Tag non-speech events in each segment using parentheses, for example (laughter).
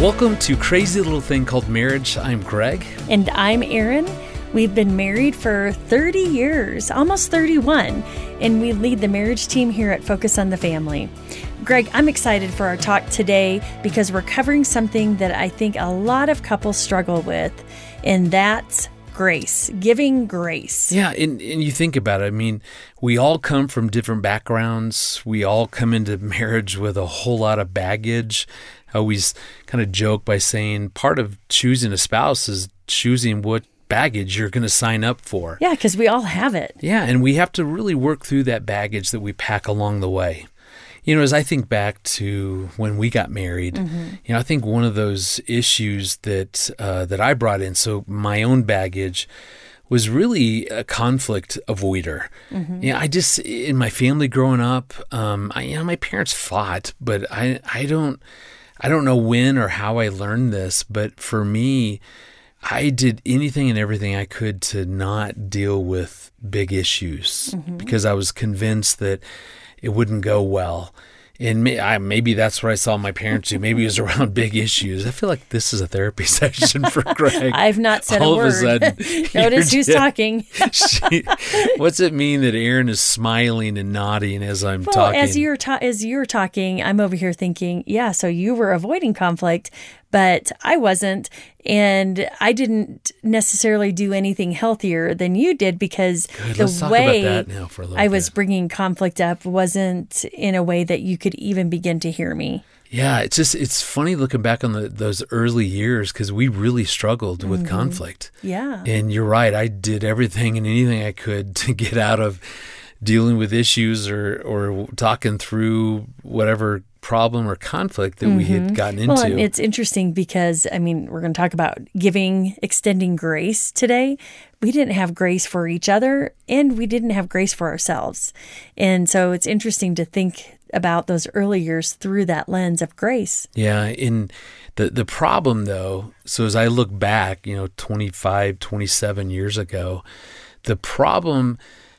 Welcome to Crazy Little Thing Called Marriage. I'm Greg. And I'm Erin. We've been married for 30 years, almost 31, and we lead the marriage team here at Focus on the Family. Greg, I'm excited for our talk today because we're covering something that I think a lot of couples struggle with, and that's grace, giving grace. Yeah, and, and you think about it. I mean, we all come from different backgrounds. We all come into (laughs) marriage with a whole lot of baggage. I always kind of joke by saying part of choosing a spouse is choosing what baggage you're going to sign up for. Yeah, because we all have it. Yeah, and we have to really work through that baggage that we pack along the way. You know, as I think back to when we got married, mm-hmm. you know, I think one of those issues that uh, that I brought in, so my own baggage, was really a conflict avoider. Mm-hmm. Yeah, I just in my family growing up, um, I, you know, my parents fought, but I I don't I don't know when or how I learned this, but for me, I did anything and everything I could to not deal with big issues mm-hmm. because I was convinced that it wouldn't go well and may, I, maybe that's what I saw my parents do. Maybe it was around big issues. I feel like this is a therapy (laughs) session for Greg. I've not said All a word. Of a sudden, (laughs) Notice who's talking. (laughs) she, what's it mean that Erin is smiling and nodding as I'm well, talking? As you're ta- as you're talking, I'm over here thinking, yeah. So you were avoiding conflict, but I wasn't. And I didn't necessarily do anything healthier than you did because Good, the way I was bringing conflict up wasn't in a way that you could even begin to hear me. Yeah, it's just it's funny looking back on the, those early years because we really struggled with mm-hmm. conflict. Yeah, and you're right. I did everything and anything I could to get out of dealing with issues or or talking through whatever problem or conflict that mm-hmm. we had mm-hmm. gotten into. Well, it's interesting because I mean, we're going to talk about giving, extending grace today. We didn't have grace for each other and we didn't have grace for ourselves. And so it's interesting to think about those early years through that lens of grace. Yeah, in the the problem though, so as I look back, you know, 25, 27 years ago, the problem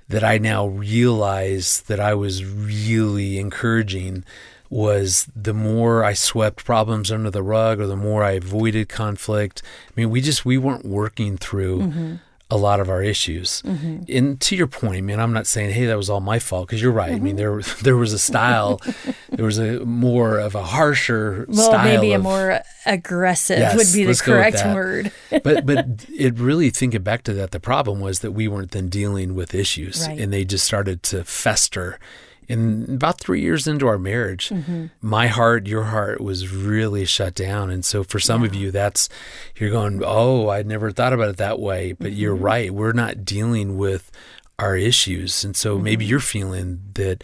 that I now realize that I was really encouraging was the more I swept problems under the rug or the more I avoided conflict. I mean, we just we weren't working through mm-hmm. a lot of our issues. Mm-hmm. And to your point, I mean, I'm not saying hey that was all my fault because you're right. Mm-hmm. I mean, mm-hmm. there (laughs) there was a style, there was a more of a harsher well, style. maybe of, a more aggressive yes, would be the correct word. (laughs) but but it really thinking back to that, the problem was that we weren't then dealing with issues, right. and they just started to fester in about three years into our marriage, mm-hmm. my heart, your heart was really shut down. And so for some yeah. of you, that's, you're going, oh, I never thought about it that way. But mm-hmm. you're right. We're not dealing with our issues. And so mm-hmm. maybe you're feeling that,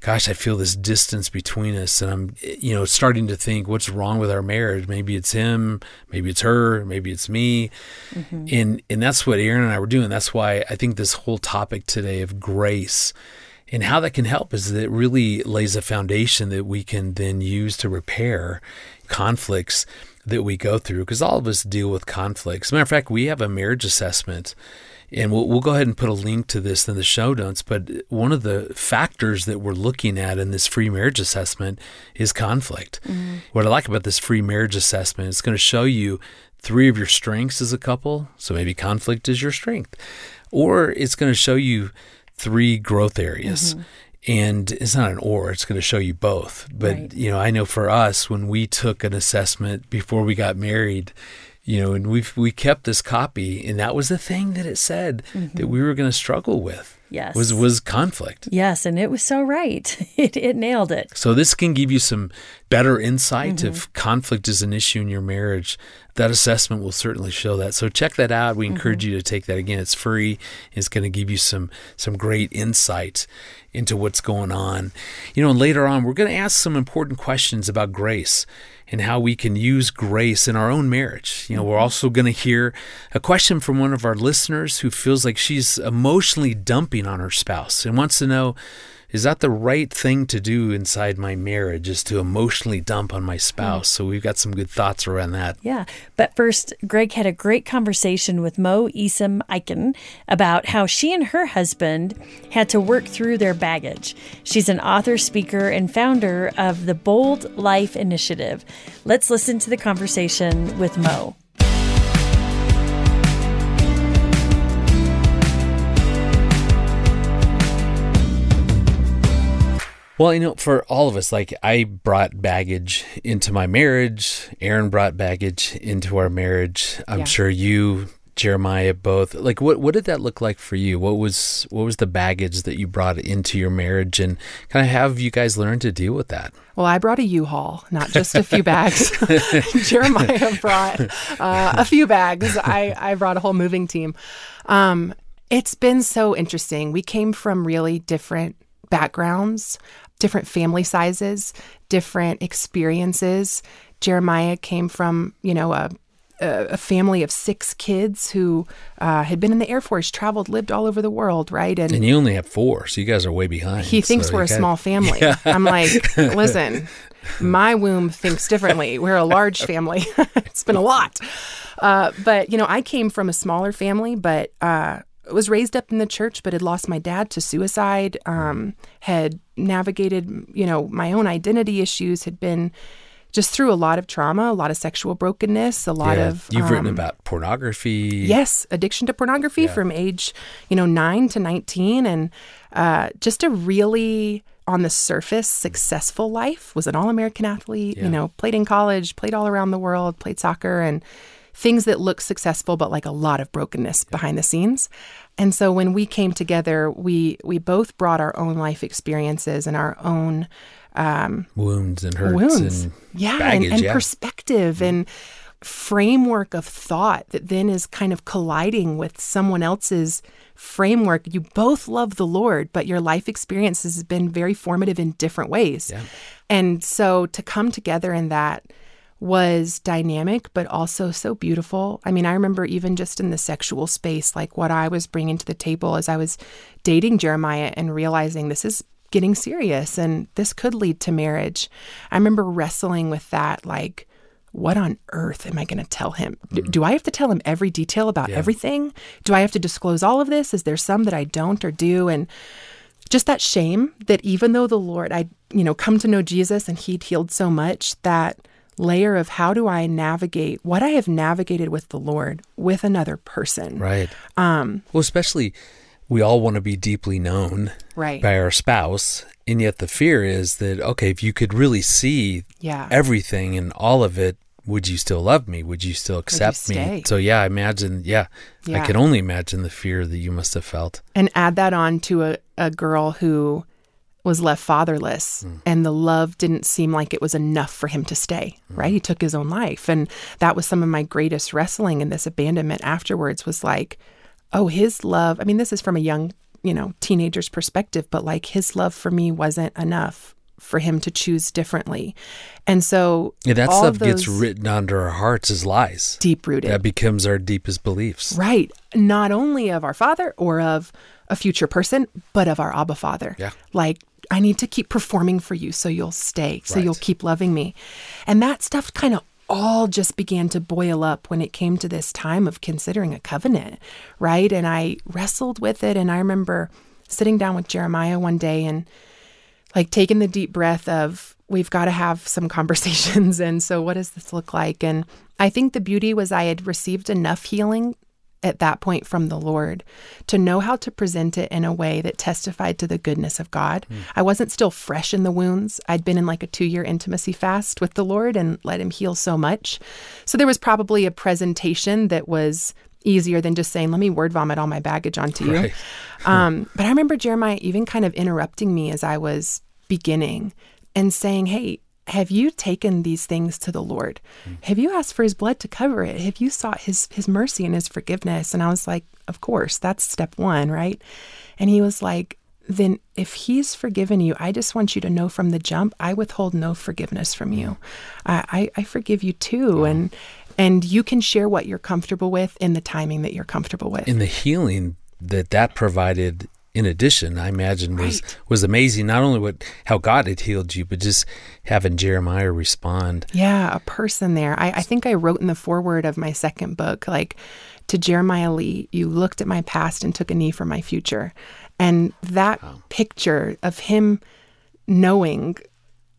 gosh, I feel this distance between us. And I'm, you know, starting to think, what's wrong with our marriage? Maybe it's him, maybe it's her, maybe it's me. Mm-hmm. And, and that's what Erin and I were doing. That's why I think this whole topic today of grace and how that can help is that it really lays a foundation that we can then use to repair conflicts that we go through because all of us deal with conflicts. Matter of fact, we have a marriage assessment and we'll, we'll go ahead and put a link to this in the show notes. But one of the factors that we're looking at in this free marriage assessment is conflict. Mm-hmm. What I like about this free marriage assessment, it's going to show you three of your strengths as a couple. So maybe conflict is your strength, or it's going to show you three growth areas. Mm-hmm. And it's not an or, it's going to show you both. But, right. you know, I know for us, when we took an assessment before we got married, you know, and we've, we kept this copy, and that was the thing that it said mm-hmm. that we were going to struggle with. Yes, was was conflict. Yes, and it was so right. (laughs) It it nailed it. So this can give you some better insight mm-hmm. if conflict is an issue in your marriage. That assessment will certainly show that. So check that out. We encourage mm-hmm. you to take that again. It's free. It's going to give you some some great insight into what's going on. You know, and later on we're going to ask some important questions about grace and how we can use grace in our own marriage. You know, we're mm-hmm. also going to hear a question from one of our listeners who feels like she's emotionally dumping on her spouse and wants to know is that the right thing to do inside my marriage is to emotionally dump on my spouse? Mm. So we've got some good thoughts around that. Yeah. But first, Greg had a great conversation with Mo Isom Aiken about how she and her husband had to work through their baggage. She's an author, speaker, and founder of the Bold Life Initiative. Let's listen to the conversation with Mo. Well, you know, for all of us, like I brought baggage into my marriage. Erin brought baggage into our marriage. I'm yeah. sure you, Jeremiah, both. Like, what what did that look like for you? What was what was the baggage that you brought into your marriage, and kind of have you guys learned to deal with that? Well, I brought a U-Haul, not just a few bags. (laughs) (laughs) Jeremiah brought uh, a few bags. I I brought a whole moving team. Um, it's been so interesting. We came from really different backgrounds different family sizes, different experiences. Jeremiah came from, you know, a a family of six kids who uh, had been in the Air Force, traveled, lived all over the world, right? And, and you only have four, so you guys are way behind. He thinks so we're a got small family. Yeah. I'm like, (laughs) listen, my womb thinks differently. We're a large family. (laughs) it's been a lot. Uh, but, you know, I came from a smaller family, but uh, was raised up in the church, but had lost my dad to suicide, um, had navigated, you know, my own identity issues, had been just through a lot of trauma, a lot of sexual brokenness, a lot yeah, of. You've um, written about pornography. Yes, addiction to pornography yeah. from age, you know, nine to 19. And uh, just a really, on the surface, successful life. Was an all American athlete, yeah. you know, played in college, played all around the world, played soccer, and things that look successful, but like a lot of brokenness behind the scenes. And so when we came together, we we both brought our own life experiences and our own um, wounds and hurts wounds, and yeah, baggage, and, and yeah. perspective mm-hmm. and framework of thought that then is kind of colliding with someone else's framework. You both love the Lord, but your life experiences has been very formative in different ways. Yeah. And so to come together in that was dynamic, but also so beautiful. I mean, I remember even just in the sexual space, like what I was bringing to the table as I was dating Jeremiah and realizing this is getting serious and this could lead to marriage. I remember wrestling with that, like, what on earth am I going to tell him? Mm. Do I have to tell him every detail about yeah. everything? Do I have to disclose all of this? Is there some that I don't or do? And just that shame that even though the Lord, I, you know, come to know Jesus and he'd healed so much that layer of how do I navigate what I have navigated with the Lord with another person. Right. Um, well, especially we all want to be deeply known right. by our spouse. And yet the fear is that, okay, if you could really see yeah. everything and all of it, would you still love me? Would you still accept you me? So yeah, I imagine, yeah, yeah, I can only imagine the fear that you must have felt. And add that on to a, a girl who was left fatherless mm. and the love didn't seem like it was enough for him to stay mm. right he took his own life and that was some of my greatest wrestling in this abandonment afterwards was like oh his love i mean this is from a young you know teenager's perspective but like his love for me wasn't enough for him to choose differently and so yeah, that stuff gets written onto our hearts as lies deep rooted that becomes our deepest beliefs right not only of our father or of a future person, but of our Abba Father. Yeah. Like I need to keep performing for you so you'll stay, so right. you'll keep loving me. And that stuff kind of all just began to boil up when it came to this time of considering a covenant, right? And I wrestled with it. And I remember sitting down with Jeremiah one day and like taking the deep breath of, we've got to have some (laughs) conversations. And so, what does this look like? And I think the beauty was I had received enough healing at that point from the Lord to know how to present it in a way that testified to the goodness of God. Mm. I wasn't still fresh in the wounds. I'd been in like a two year intimacy fast with the Lord and let Him heal so much. So there was probably a presentation that was easier than just saying, let me word vomit all my baggage onto you. Right. (laughs) um, but I remember Jeremiah even kind of interrupting me as I was beginning and saying, hey, have you taken these things to the Lord? Mm. Have you asked for his blood to cover it? Have you sought his his mercy and his forgiveness? And I was like, of course, that's step 1, right? And he was like, then if he's forgiven you, I just want you to know from the jump, I withhold no forgiveness from you. I, I, I forgive you too. Wow. And and you can share what you're comfortable with in the timing that you're comfortable with. In the healing that that provided in addition, I imagine was right. was amazing. Not only what how God had healed you, but just having Jeremiah respond. Yeah, a person there. I, I think I wrote in the foreword of my second book, like to Jeremiah Lee, you looked at my past and took a knee for my future. And that wow. picture of him knowing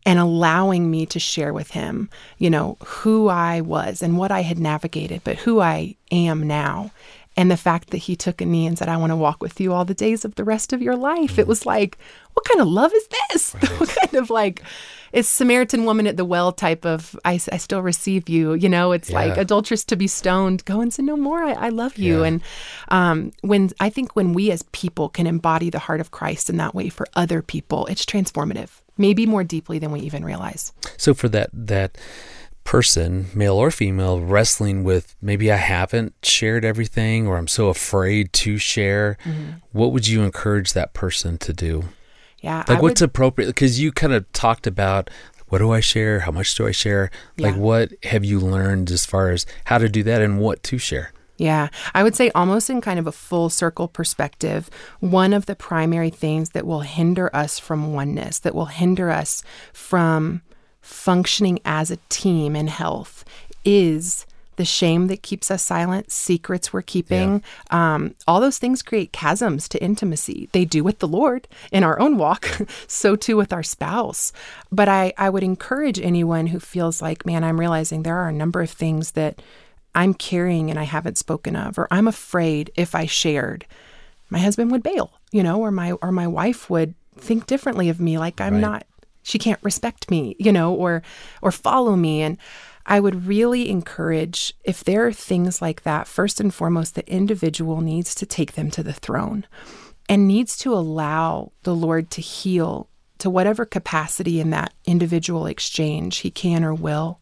and allowing me to share with him, you know, who I was and what I had navigated, but who I am now and the fact that he took a knee and said, I want to walk with you all the days of the rest of your life. Mm. It was like, what kind of love is this? (laughs) Right. what kind of like, it's Samaritan woman at the well type of, I, I still receive you. You know, it's yeah. like adulteress to be stoned, go and say no more. I, I love you. Yeah. And um, when I think when we as people can embody the heart of Christ in that way for other people, it's transformative, maybe more deeply than we even realize. So for that, that, person, male or female, wrestling with maybe I haven't shared everything or I'm so afraid to share, mm-hmm. what would you encourage that person to do? Yeah. Like I what's would... appropriate? Because you kind of talked about what do I share? How much do I share? Yeah. Like what have you learned as far as how to do that and what to share? Yeah, I would say almost in kind of a full circle perspective, one of the primary things that will hinder us from oneness, that will hinder us from functioning as a team in health is the shame that keeps us silent, secrets we're keeping. Yeah. Um, all those things create chasms to intimacy. They do with the Lord in our own walk, (laughs) so too with our spouse. But I, I would encourage anyone who feels like, man, I'm realizing there are a number of things that I'm carrying and I haven't spoken of, or I'm afraid if I shared, my husband would bail, you know, or my or my wife would think differently of me, like I'm right. not she can't respect me, you know, or or follow me and I would really encourage if there are things like that, first and foremost, the individual needs to take them to the throne and needs to allow the Lord to heal to whatever capacity in that individual exchange he can or will.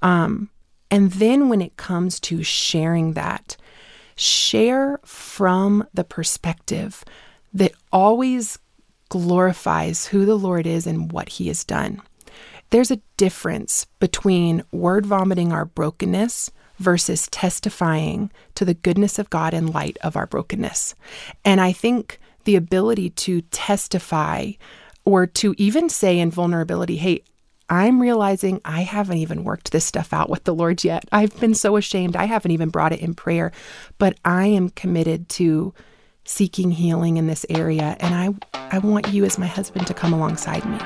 Um, and then when it comes to sharing that, share from the perspective that always glorifies who the Lord is and what he has done. There's a difference between word vomiting our brokenness versus testifying to the goodness of God in light of our brokenness. And I think the ability to testify or to even say in vulnerability, hey, I'm realizing I haven't even worked this stuff out with the Lord yet. I've been so ashamed. I haven't even brought it in prayer, but I am committed to seeking healing in this area, and I, I want you as my husband to come alongside me.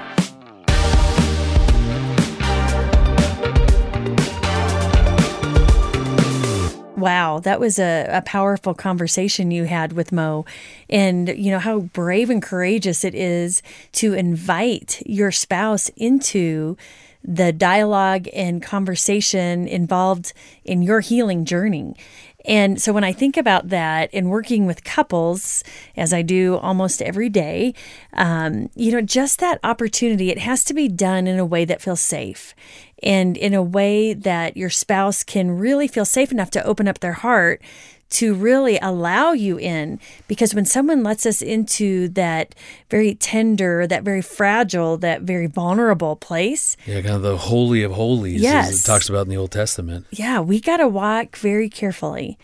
Wow, that was a, a powerful conversation you had with Mo. And, you know, how brave and courageous it is to invite your spouse into the dialogue and conversation involved in your healing journey. And so when I think about that and working with couples, as I do almost every day, um, you know, just that opportunity, it has to be done in a way that feels safe and in a way that your spouse can really feel safe enough to open up their heart to really allow you in. Because when someone lets us into that very tender, that very fragile, that very vulnerable place. Yeah, kind of the holy of holies, yes. as it talks about in the Old Testament. Yeah, we got to walk very carefully.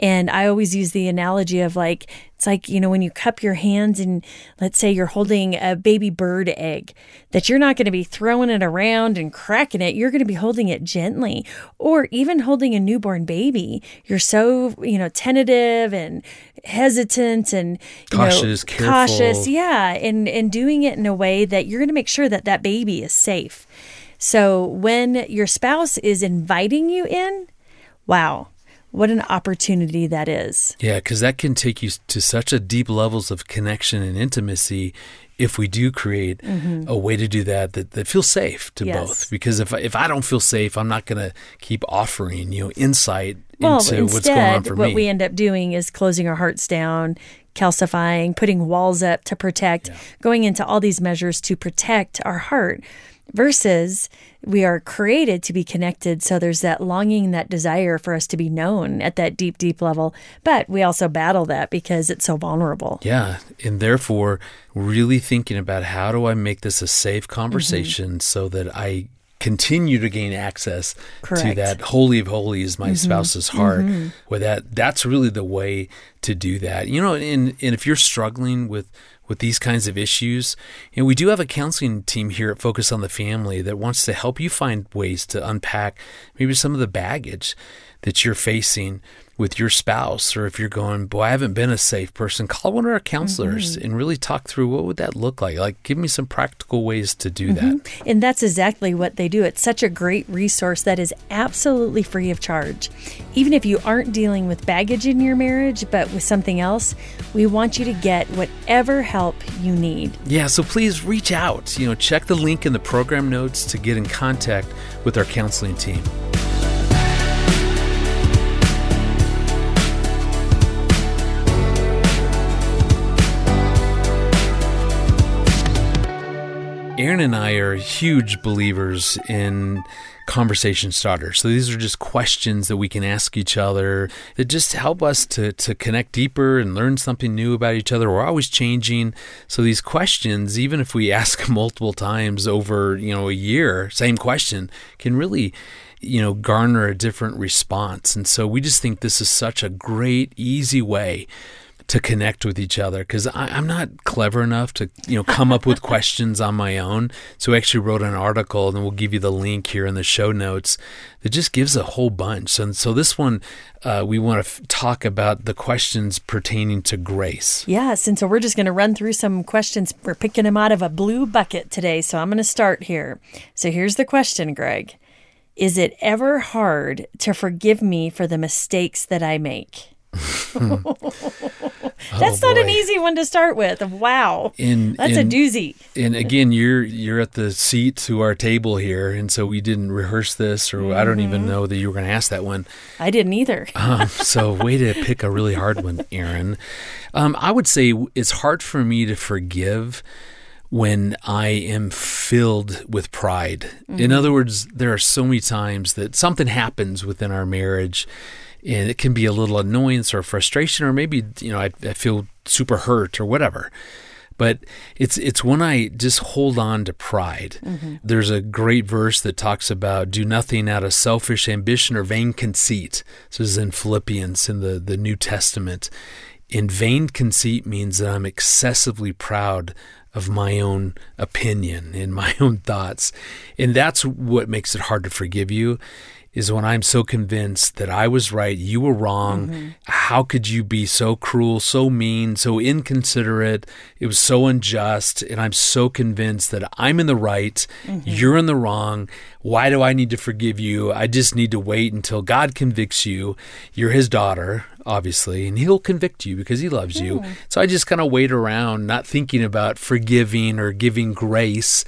And I always use the analogy of like, it's like, you know, when you cup your hands and let's say you're holding a baby bird egg, that you're not going to be throwing it around and cracking it. You're going to be holding it gently. Or even holding a newborn baby, you're so, you know, tentative and hesitant and cautious, know, cautious. Yeah. And, and doing it in a way that you're going to make sure that that baby is safe. So when your spouse is inviting you in, wow, what an opportunity that is. Yeah, because that can take you to such a deep levels of connection and intimacy if we do create mm-hmm. a way to do that, that that feels safe to yes. both. Because if if I don't feel safe, I'm not going to keep offering you know insight well, into instead, what's going on for what me. What we end up doing is closing our hearts down, calcifying, putting walls up to protect, yeah. going into all these measures to protect our heart versus we are created to be connected. So there's that longing, that desire for us to be known at that deep, deep level. But we also battle that because it's so vulnerable. Yeah. And therefore, really thinking about how do I make this a safe conversation mm-hmm. so that I continue to gain access Correct. to that holy of holies, my mm-hmm. spouse's heart. Mm-hmm. With that, that's really the way to do that. You know, and, and if you're struggling with with these kinds of issues. And we do have a counseling team here at Focus on the Family that wants to help you find ways to unpack maybe some of the baggage that you're facing with your spouse or if you're going boy i haven't been a safe person call one of our counselors mm-hmm. and really talk through what would that look like? Like give me some practical ways to do mm-hmm. that and that's exactly what they do. It's such a great resource that is absolutely free of charge. Even if you aren't dealing with baggage in your marriage but with something else we want you to get whatever help you need. Yeah so please reach out. You know check the link in the program notes to get in contact with our counseling team Erin and I are huge believers in conversation starters. So these are just questions that we can ask each other that just help us to to connect deeper and learn something new about each other. We're always changing. So these questions, even if we (laughs) ask multiple times over, you know, a year, same question, can really you know garner a different response. And so we just think this is such a great easy way to connect with each other because I'm not clever enough to you know come up with (laughs) questions on my own. So I actually wrote an article, and we'll give you the link here in the show notes that just gives a whole bunch. And so this one, uh, we want to f- talk about the questions pertaining to grace. Yes, and so we're just going to run through some questions. We're picking them out of a blue bucket today. So I'm going to start here. So here's the question, Greg. Is it ever hard to forgive me for the mistakes that I make? (laughs) That's oh, not an easy one to start with. Wow, in, that's a doozy. and again, you're you're at the seat to our table here, and so we didn't rehearse this, or mm-hmm. I don't even mm-hmm. know that you were going to ask that one. I didn't either. (laughs) um, so, way to pick a really hard one, Erin. Um, I would say it's hard for me to forgive when I am filled with pride. Mm-hmm. In other words, there are so many times that something happens within our marriage and it can be a little annoyance or frustration or maybe you know I, I, feel super hurt or whatever but it's it's when I just hold on to pride. Mm-hmm. There's a great verse that talks about do nothing out of selfish ambition or vain conceit. So this is in Philippians in the, the New Testament. In vain conceit means that I'm excessively proud of my own opinion and my (laughs) own thoughts. And that's what makes it hard to forgive you is when I'm so convinced that I was right, you were wrong. Mm-hmm. How could you be so cruel, so mean, so inconsiderate? It was so unjust. And I'm so convinced that I'm in the right, mm-hmm. you're in the wrong. Why do I need to forgive you? I just need to wait until God convicts you. You're his daughter, obviously, and he'll convict you because he loves you. So I just kind of wait around, not thinking about forgiving or giving grace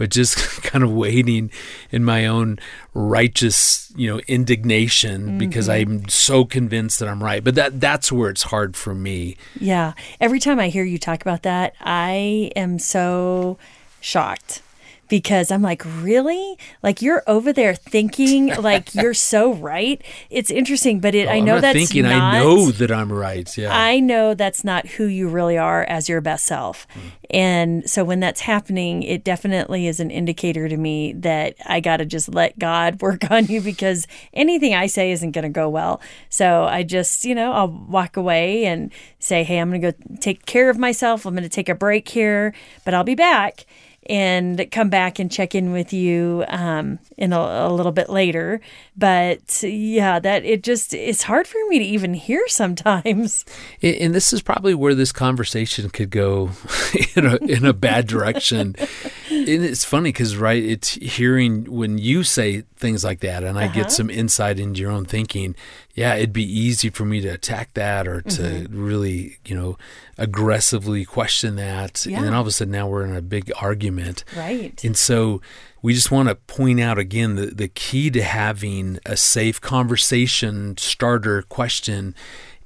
but just (laughs) kind of waiting in my own righteous, you know, indignation mm-hmm. because I'm so convinced that I'm right. But that that's where it's hard for me. Yeah. Every time I hear you talk about that, I am so shocked because I'm like, really? Like you're over there thinking (laughs) like you're so right. It's interesting, but it oh, I know that's thinking. Not, I know that I'm right. Yeah, I know that's not who you really are as your best self. Mm. And so when that's happening, it definitely is an indicator to me that I got to just let God (laughs) work on you because anything I say isn't going to go well. So I just, you know, I'll walk away and say, hey, I'm going to go take care of myself. I'm going to take a break here, but I'll be back and come back and check in with you um, in a, a, little bit later. But yeah, that it just it's hard for me to even hear sometimes. And this is probably where this conversation could go (laughs) in a in a bad direction. (laughs) and it's funny because right, it's hearing when you say things like that, and I uh-huh. get some insight into your own thinking. Yeah, it'd be easy for me to attack that or to mm-hmm. really, you know, aggressively question that. Yeah. And then all of a sudden now we're in a big argument. Right. And so we just want to point out again the, the key to having a safe conversation starter question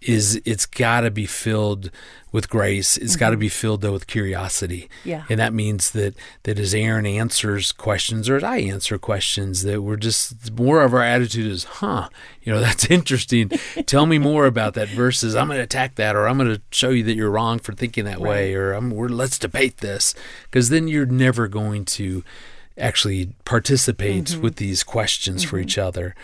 is it's got to be filled with grace. It's mm-hmm. got to be filled though with curiosity. Yeah. And that means that that as Erin answers questions or as I answer questions, that we're just more of our attitude is, huh, you know, (laughs) that's interesting. Tell me more about that versus I'm going to attack that or I'm going to show you that you're wrong for thinking that right. way or I'm, we're, let's debate this because then you're never going to actually participate mm-hmm. with these questions mm-hmm. for each other.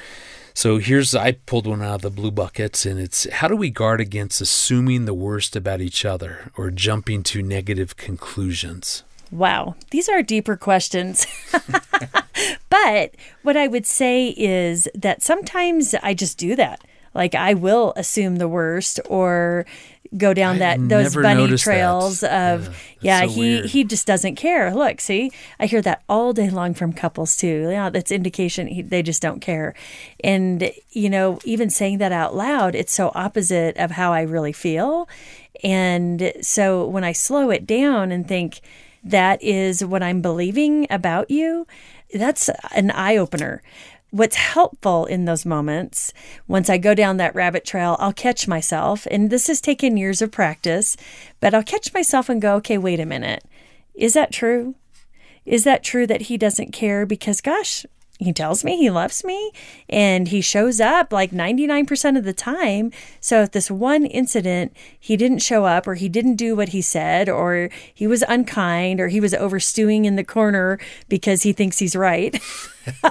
So here's I pulled one out of the blue buckets and it's how do we guard against assuming the worst about each other or jumping to negative conclusions? Wow, these are deeper questions. (laughs) but what I would say is that sometimes I just do that. Like I will assume the worst or go down that those bunny trails that. of yeah, yeah so he weird. he just doesn't care. Look, see, I hear that all day long from couples too. Yeah, that's indication he, they just don't care. And you know, even saying that out loud, it's so opposite of how I really feel. And so when I slow it down and think that is what I'm believing about you, that's an eye opener what's helpful in those moments, once I go down that rabbit trail, I'll catch myself. And this has taken years of practice, but I'll catch myself and go, okay, wait a minute. Is that true? Is that true that he doesn't care? Because, gosh, he tells me he loves me and he shows up like 99% of the time. So if this one incident he didn't show up or he didn't do what he said or he was unkind or he was overstewing in the corner because he thinks he's right. (laughs)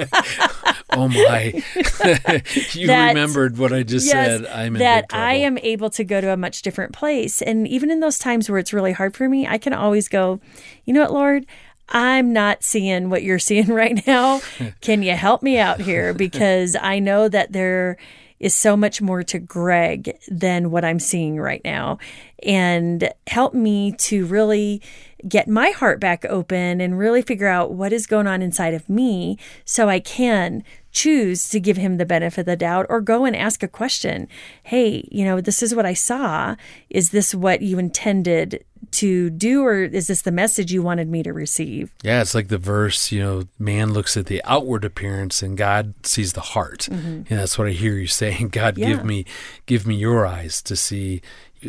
oh my. (laughs) you that, remembered what I just yes, said. I'm in that I am able to go to a much different place. And even in those times where it's really hard for me, I can always go, you know what, Lord? I'm not seeing what you're seeing (laughs) right now. Can you help me out here? (laughs) Because I know that there is so much more to Greg than what I'm seeing right now. And help me to really get my heart back open and really figure out what is going on inside of me so I can choose to give him the benefit of the doubt or go and ask a question. Hey, you know, this is what I saw. Is this what you intended to do, or is this the message you wanted me to receive? Yeah, it's like the verse, you know, man looks at the outward appearance and God sees the heart. Mm-hmm. And that's what I hear you saying. (laughs) God, yeah. give me, give me your eyes to see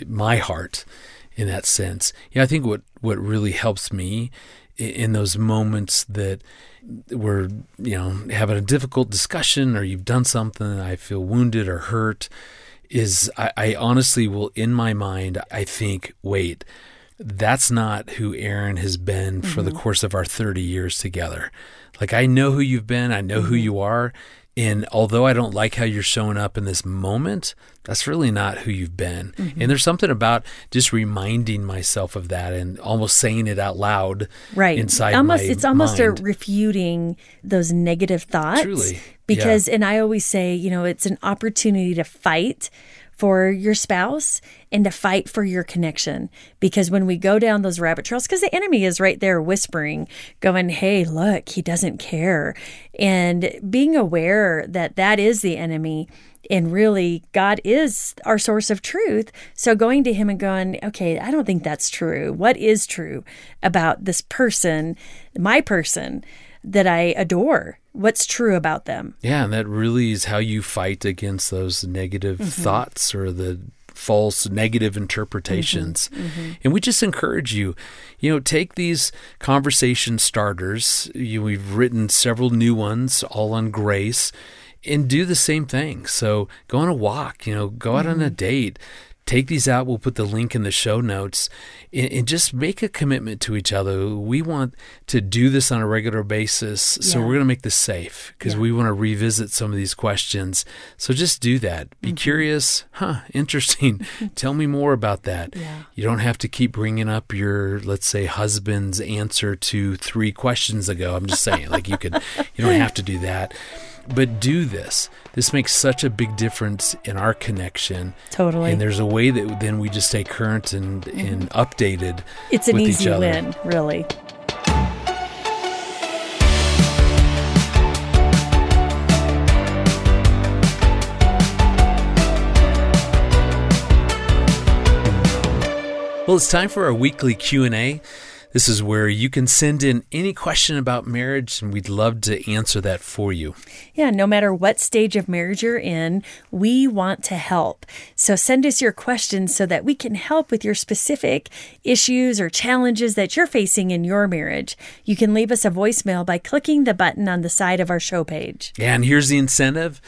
my heart in that sense. Yeah, I think what, what really helps me in those moments that we're you know having a difficult discussion or you've done something I feel wounded or hurt is I, I honestly will in my mind I think wait that's not who Erin has been for mm-hmm. the course of our 30 years together. Like, I know who you've been, I know mm-hmm. who you are. And although I don't like how you're showing up in this moment, that's really not who you've been. Mm-hmm. And there's something about just reminding myself of that and almost saying it out loud. Right. Inside almost, It's almost mind. a refuting those negative thoughts. Truly. Because, yeah. and I always say, you know, it's an opportunity to fight for your spouse and to fight for your connection. Because when we go down those rabbit trails, because the enemy is right there whispering, going, Hey, look, he doesn't care. And being aware that that is the enemy. And really, God is our source of truth. So going to Him and going, okay, I don't think that's true. What is true about this person, my person? that I adore. What's true about them? Yeah, and that really is how you fight against those negative mm-hmm. thoughts or the false negative interpretations. Mm-hmm, mm-hmm. And we just encourage you, you know, take these conversation starters. You, we've written several new ones, all on grace, and do the same thing. So go on a walk, you know, go out on a mm-hmm. date take these out. We'll put the link in the show notes and, and, just make a commitment to each other. We want to do this on a regular basis. So yeah. we're going to make this safe because yeah. we want to revisit some of these questions. So just do that. Be mm-hmm. curious. Huh, interesting. (laughs) Tell me more about that. Yeah. You don't have to keep bringing up your, let's say, husband's answer to three questions ago. I'm just saying, like you could, you don't have to do that but do this. This makes such a big difference in our connection. Totally. And there's a way that then we just stay current and, mm-hmm. and updated. It's an easy win, really. Well, it's time for our weekly Q&A. This is where you can send in any question about marriage, and we'd love to answer that for you. Yeah, no matter what stage of marriage you're in, we want to help. So send us your questions so that we can help with your specific issues or challenges that you're facing in your marriage. You can leave us a voicemail by clicking the button on the side of our show page. Yeah, and here's the incentive.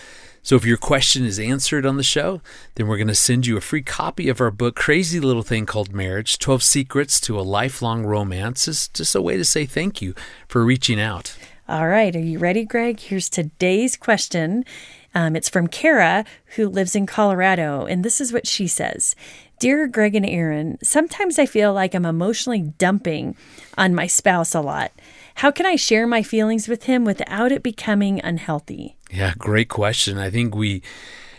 So if your question is answered on the show, then we're going to send you a free copy of our book, Crazy Little Thing Called Marriage 12 Secrets to a Lifelong Romance. It's just a way to say thank you for reaching out. All right, are you ready, Greg? Here's today's question. Um, it's from Kara, who lives in Colorado, and this is what she says Dear Greg and Erin, sometimes I feel like I'm emotionally dumping on my spouse a lot. How can I share my feelings with him without it becoming unhealthy? Yeah, great question. I think we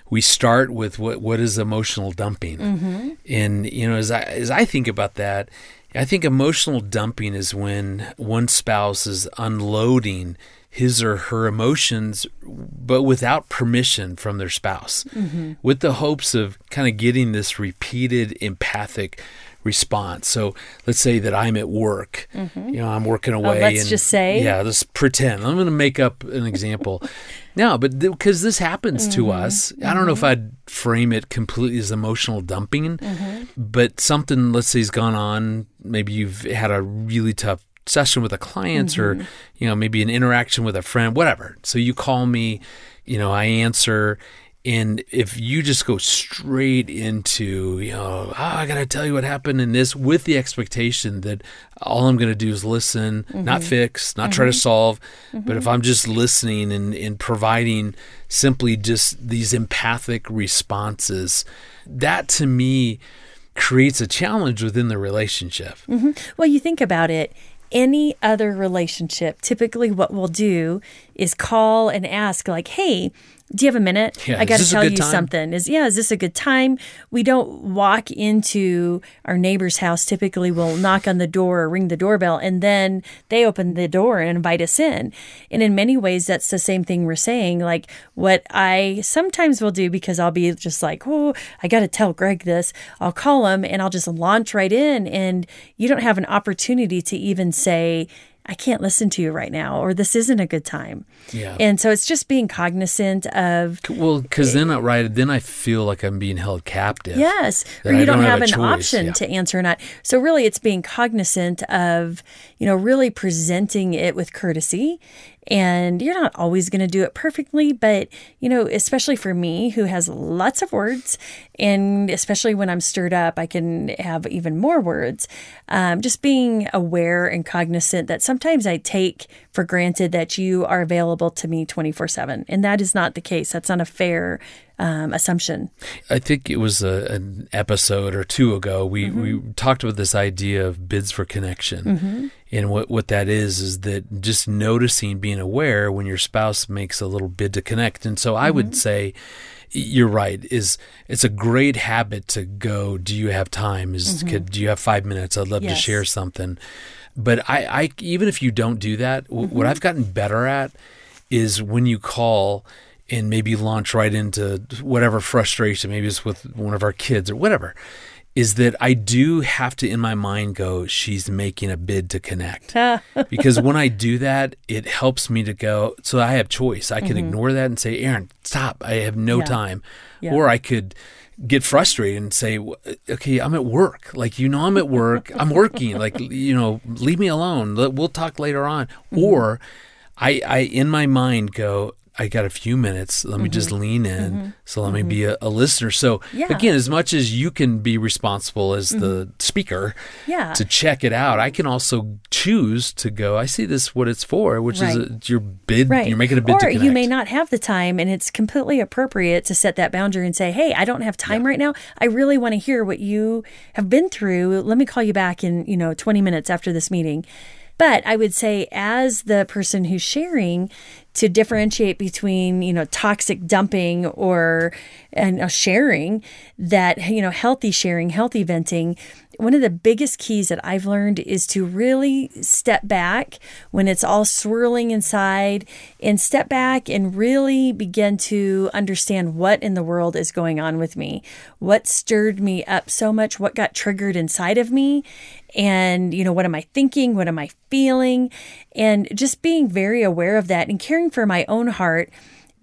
we start with what what is emotional dumping, mm-hmm. and you know, as I as I think about that, I think emotional dumping is when one spouse is unloading his or her emotions, but without permission from their spouse, mm-hmm. with the hopes of kind of getting this repeated empathic response. So let's say that I'm at work, mm-hmm. you know, I'm working oh, away. Oh, let's and, just say. Yeah, let's pretend. I'm going to make up an example. (laughs) no, but because th- this happens mm-hmm. to us, mm-hmm. I don't know if mm-hmm. I'd frame it completely as emotional dumping, mm-hmm. but something, let's say, has gone on. Maybe you've had a really tough session with a client mm-hmm. or you know maybe an interaction with a friend whatever so you call me you know i answer and if you just go straight into you know oh, i gotta tell you what happened in this with the expectation that all i'm gonna do is listen mm-hmm. not fix not mm-hmm. try to mm-hmm. solve but if mm-hmm. i'm just listening and, and providing simply just these empathic responses that to me creates a challenge within the relationship. Mm-hmm. Well, you think about it, any other relationship, typically what we'll do is call and ask, like, hey, do you have a minute? Yeah, I got to tell you time? something. Is yeah, is this a good time? We don't walk into our neighbor's house. Typically, we'll knock on the door or ring the doorbell, and then they open the door and invite us in. And in many ways, that's the same thing we're saying. Like what I sometimes will do because I'll be just like, oh, I got to tell Greg this. I'll call him and I'll just launch right in, and you don't have an opportunity to even say I can't listen to you right now, or this isn't a good time. Yeah. And so it's just being cognizant of. Well, because then, I, right, then I feel like I'm being held captive. Yes. Or you don't, don't, have, have an option yeah. to answer or not. So really, it's being cognizant of, you know, really presenting it with courtesy and you're not always going to do it perfectly, but, you know, especially for me who has lots of words, and especially when I'm stirred up, I can have even more words. Um, just being aware and cognizant that sometimes I take for granted that you are available to me 24 7. And that is not the case. That's not a fair um, assumption. I think it was a, an episode or two ago. We, mm-hmm. we talked about this idea of bids for connection. Mm-hmm. And what, what that is, is that just noticing, being aware when your spouse makes a little bid to connect. And so I mm-hmm. would say, you're right is it's a great habit to go do you have time is mm-hmm. could, do you have five minutes i'd love yes. to share something but I, I even if you don't do that mm-hmm. what i've gotten better at is when you call and maybe launch right into whatever frustration, maybe it's with one of our kids or whatever, is that I do have to, in my mind, go, she's making a bid to connect. (laughs) because when I do that, it helps me to go, so I have choice. I can mm-hmm. ignore that and say, Erin, stop. I have no yeah. time. Yeah. Or I could get frustrated and say, okay, I'm at work. Like, you know, I'm at work. I'm (laughs) working. Like, you know, leave me alone. We'll talk later on. Mm-hmm. Or I, I, in my mind, go, I got a few minutes. Let mm-hmm. me just mm-hmm. lean in. Mm-hmm. So let mm-hmm. me be a, a listener. So yeah. again, as much as you can be responsible as the mm-hmm. speaker yeah. to check it out, I can also choose to go, I see this what it's for, which right. is a, your bid. Right. You're making a bid or you may not have the time and it's completely appropriate to set that boundary and say, hey, I don't have time yeah. right now. I really want to hear what you have been through. Let me call you back in, you know, 20 minutes after this meeting. But I would say, as the person who's sharing, to differentiate between you know toxic dumping or and uh, sharing that you know healthy sharing healthy venting one of the biggest keys that I've learned is to really step back when it's all swirling inside and step back and really begin to understand what in the world is going on with me. What stirred me up so much? What got triggered inside of me? And, you know, what am I thinking? What am I feeling? And just being very aware of that and caring for my own heart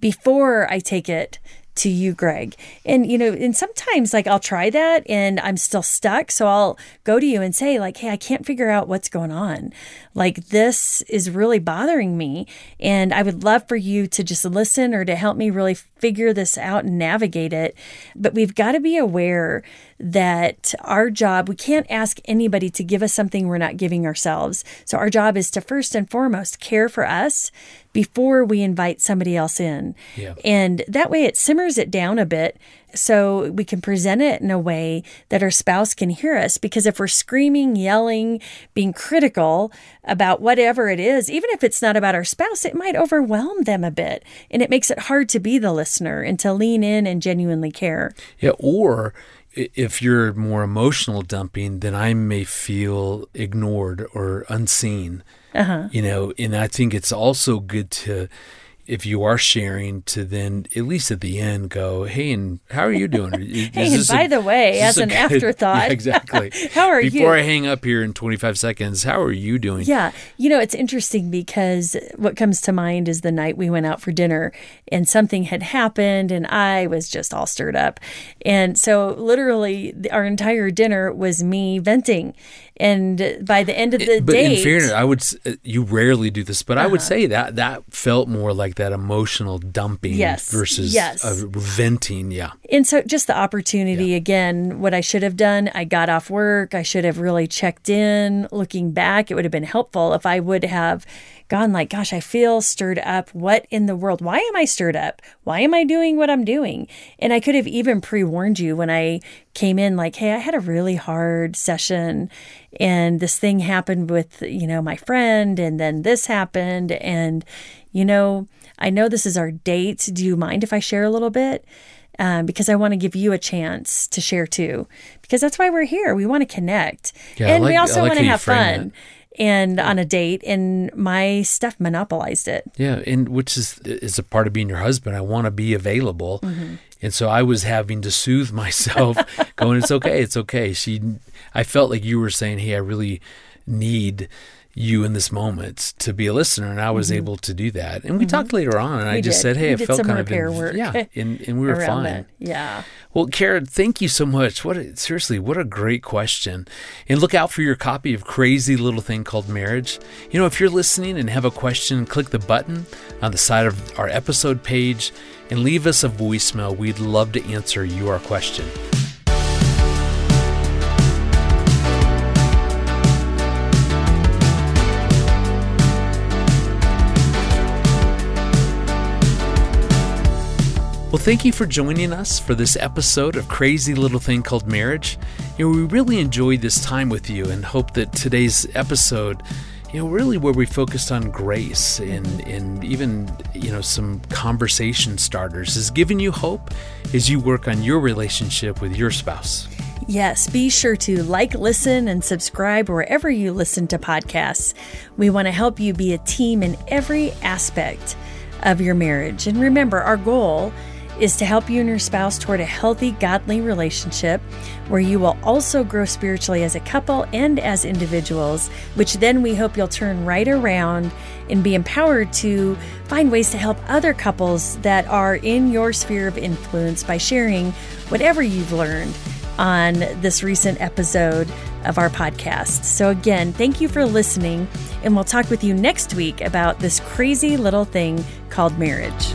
before I take it to you, Greg. And, you know, and sometimes like I'll try that and I'm still stuck. So I'll go to you and say, like, hey, I can't figure out what's going on. Like, this is really bothering me. And I would love for you to just listen or to help me really figure this out and navigate it. But we've got to be aware that our job, we can't ask anybody to give us something we're not giving ourselves. So our job is to first and foremost care for us before we invite somebody else in. Yeah. And that way it simmers it down a bit so we can present it in a way that our spouse can hear us. Because if we're screaming, yelling, being critical about whatever it is, even if it's not about our spouse, it might overwhelm them a bit. And it makes it hard to be the listener and to lean in and genuinely care. Yeah. Or if you're more emotional dumping, then I may feel ignored or unseen. Uh-huh. You know, and I think it's also good to if you are sharing to then at least at the end go, hey, and how are you doing? (laughs) hey, and by a, the way, as an good, (laughs) afterthought, yeah, exactly. (laughs) how are Before you? Before I hang up here in 25 seconds, how are you doing? Yeah, you know it's interesting because what comes to mind is the night we went out for dinner and something had happened and I was just all stirred up, and so literally our entire dinner was me venting and by the end of the day but date, in fairness, I would uh, you rarely do this, but uh-huh. I would uh-huh. say that that felt more like that emotional dumping yes. versus yes. venting. Yeah, and so just the opportunity yeah. again. What I should have done, I got off work. I should have really checked in. Looking back, it would have been helpful if I would have gone like, gosh, I feel stirred up. What in the world? Why am I stirred up? Why am I doing what I'm doing? And I could have even pre warned you when I came in, like, hey, I had a really hard session and this thing happened with, you know, my friend, and then this happened. And, you know, I know this is our date. Do you mind if I share a little bit? Um, because I want to give you a chance to share too, because that's why we're here. We want to connect, yeah, and like, we also like want to have fun. That and on a date and my stuff monopolized it. Yeah, and which is is a part of being your husband. I want to be available. Mm-hmm. And so I was having to soothe (laughs) myself going it's okay, it's okay. She I felt like you were saying, "Hey, I really need you in this moment to be a listener, and I was mm-hmm. able to do that. And we mm-hmm. talked later on, and we I just did. said, "Hey, we I felt kind of in, work. yeah," (laughs) and, and we were fine. It. Yeah. Well, Karen, thank you so much. What a, seriously, what a great question. And look out for your copy of Crazy Little Thing Called Marriage. You know, if you're listening and have a question, click the button on the side of our episode page and leave us a voicemail. We'd love to answer your question. Well, thank you for joining us for this episode of Crazy Little Thing Called Marriage. You know, we really enjoyed this time with you and hope that today's episode, you know, really where we focused on grace and, and even, you know, some conversation starters is giving you hope as you work on your relationship with your spouse. Yes, be sure to like, listen, and subscribe wherever you listen to podcasts. We want to help you be a team in every aspect of your marriage. And remember, our goal is to help you and your spouse toward a healthy, godly relationship where you will also grow spiritually as a couple and as individuals, which then we hope you'll turn right around and be empowered to find ways to help other couples that are in your sphere of influence by sharing whatever you've learned on this recent episode of our podcast. So, again, thank you for listening, and we'll talk with you next week about this crazy little thing called marriage.